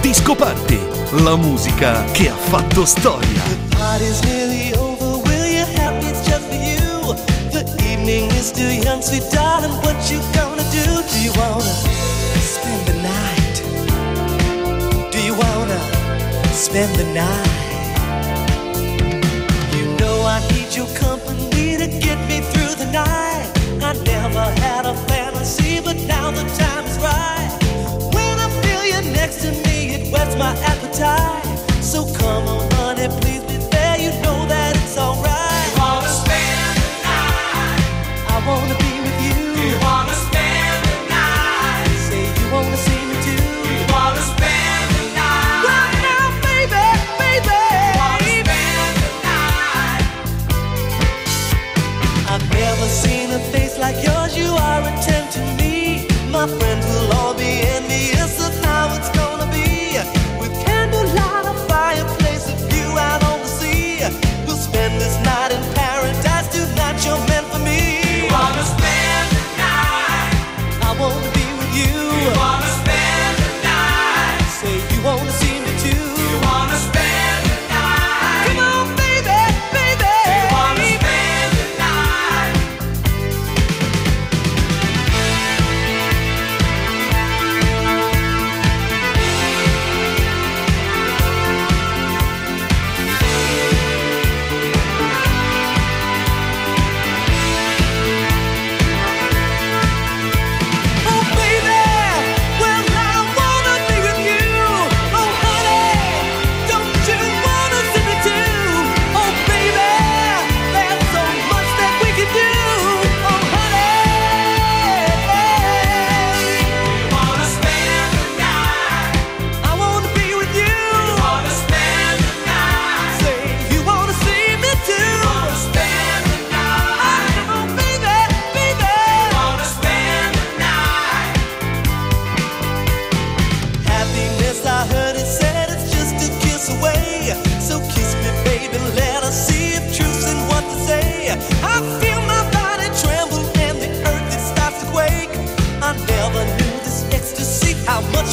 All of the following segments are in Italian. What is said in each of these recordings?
Disco Party, la musica che ha fatto storia. The party's nearly over, will you help me just for you? The evening is still young, sweet darling, what you gonna do? Do you wanna spend the night? Do you wanna spend the night? You know I need your company to get me through the night. I never had a fantasy, but now the time is right. Next to me it whets my appetite. So come on, honey, please be fair. You know that it's alright.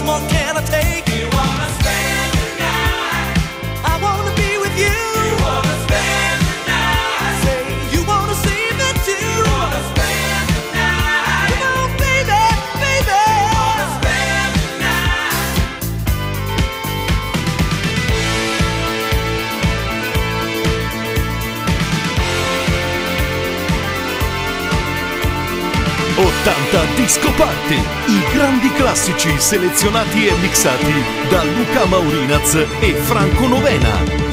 more can I take? Party, i grandi classici selezionati e mixati da Luca Maurinaz e Franco Novena.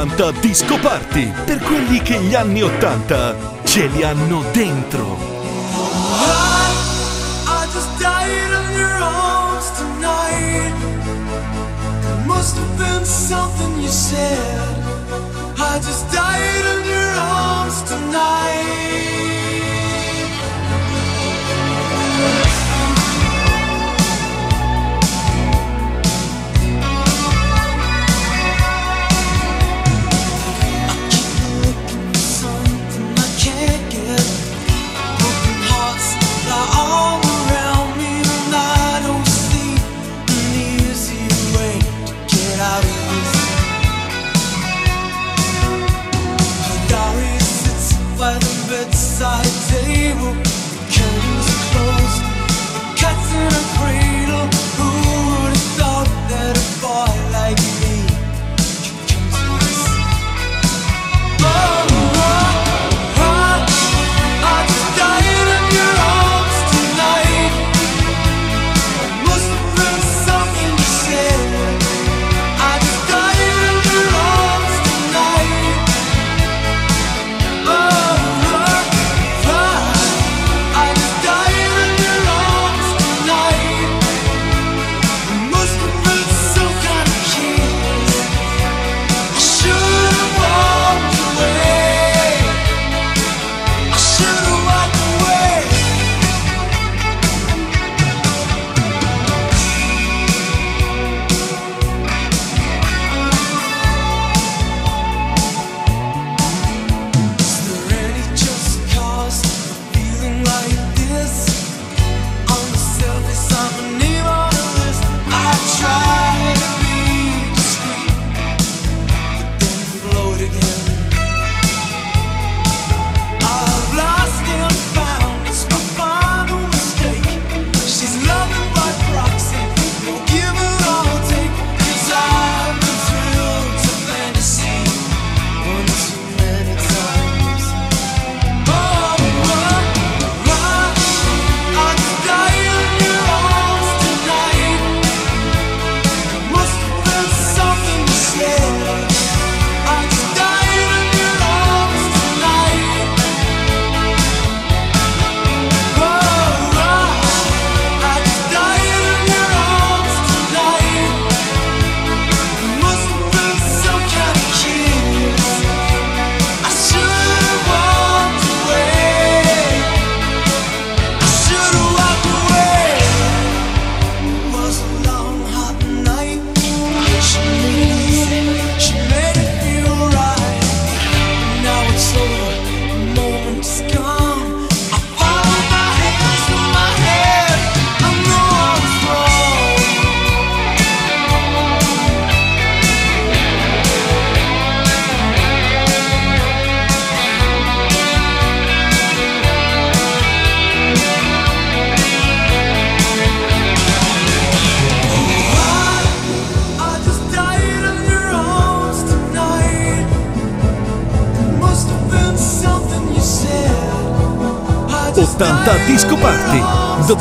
80 Disco Party per quelli che gli anni 80 ce li hanno dentro. I, I just died in your arms tonight. There must have been something you said.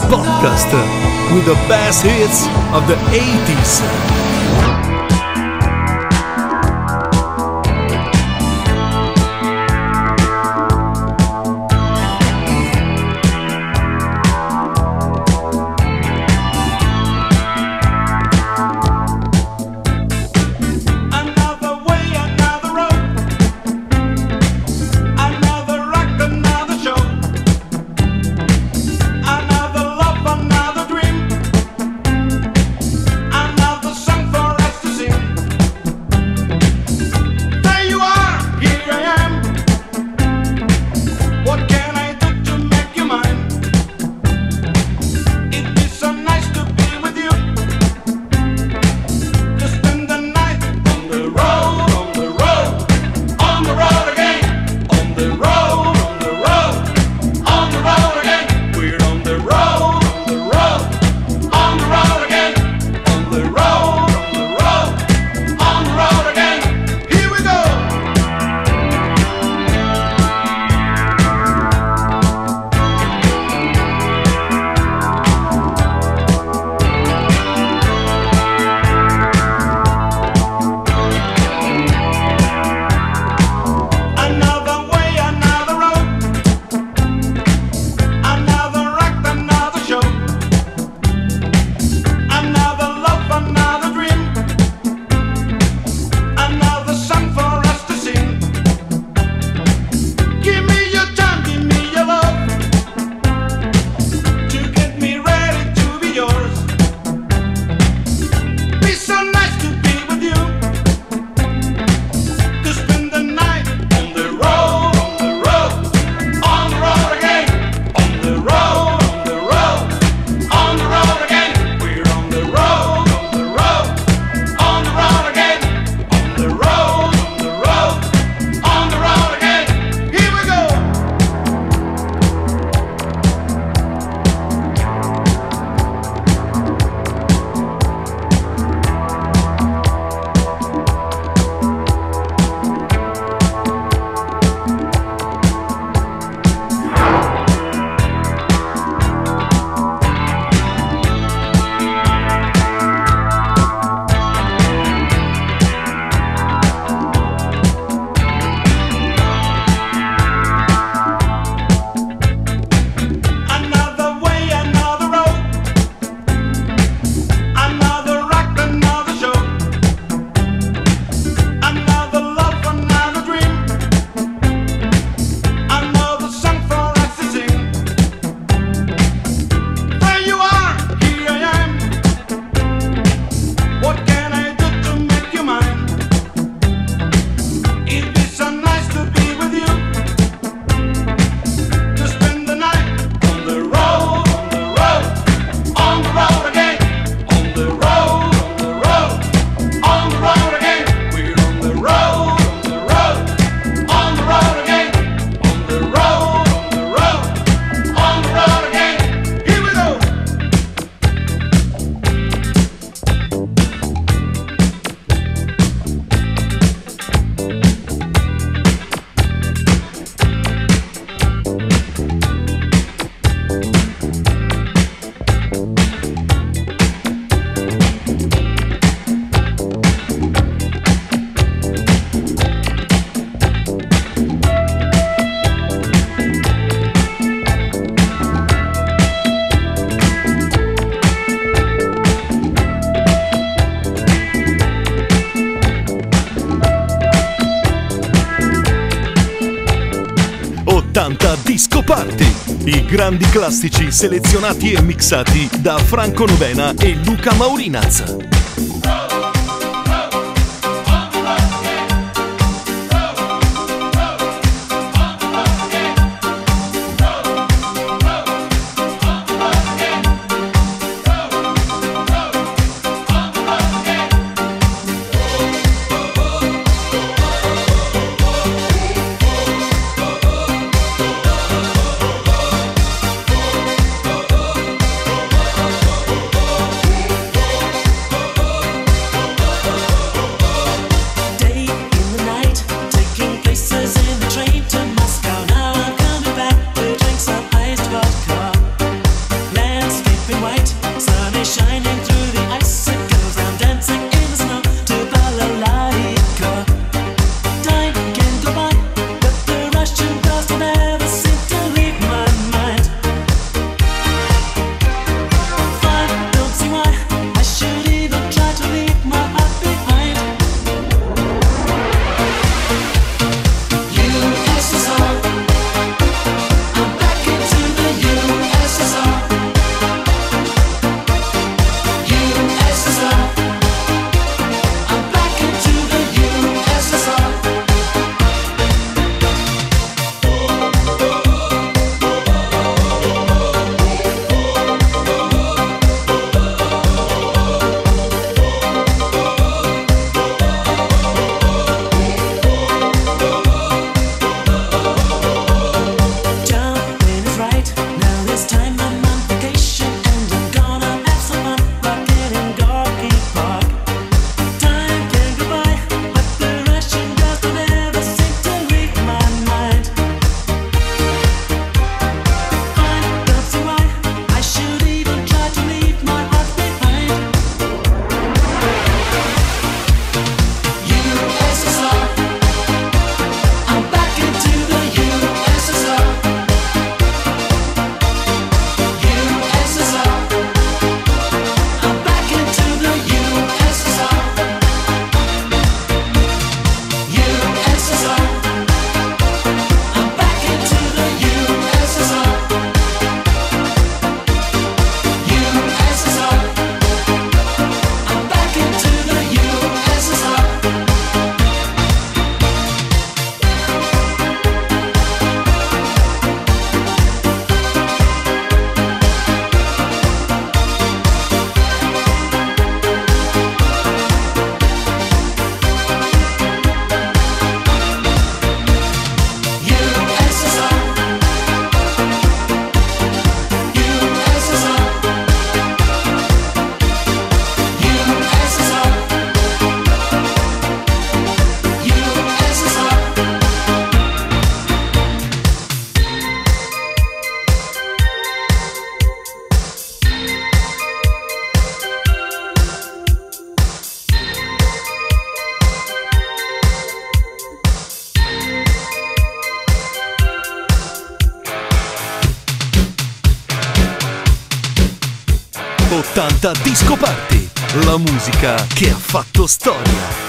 podcast with the best hits of the 80s. I grandi classici selezionati e mixati da Franco Novena e Luca Maurinaz. Che ha fatto storia.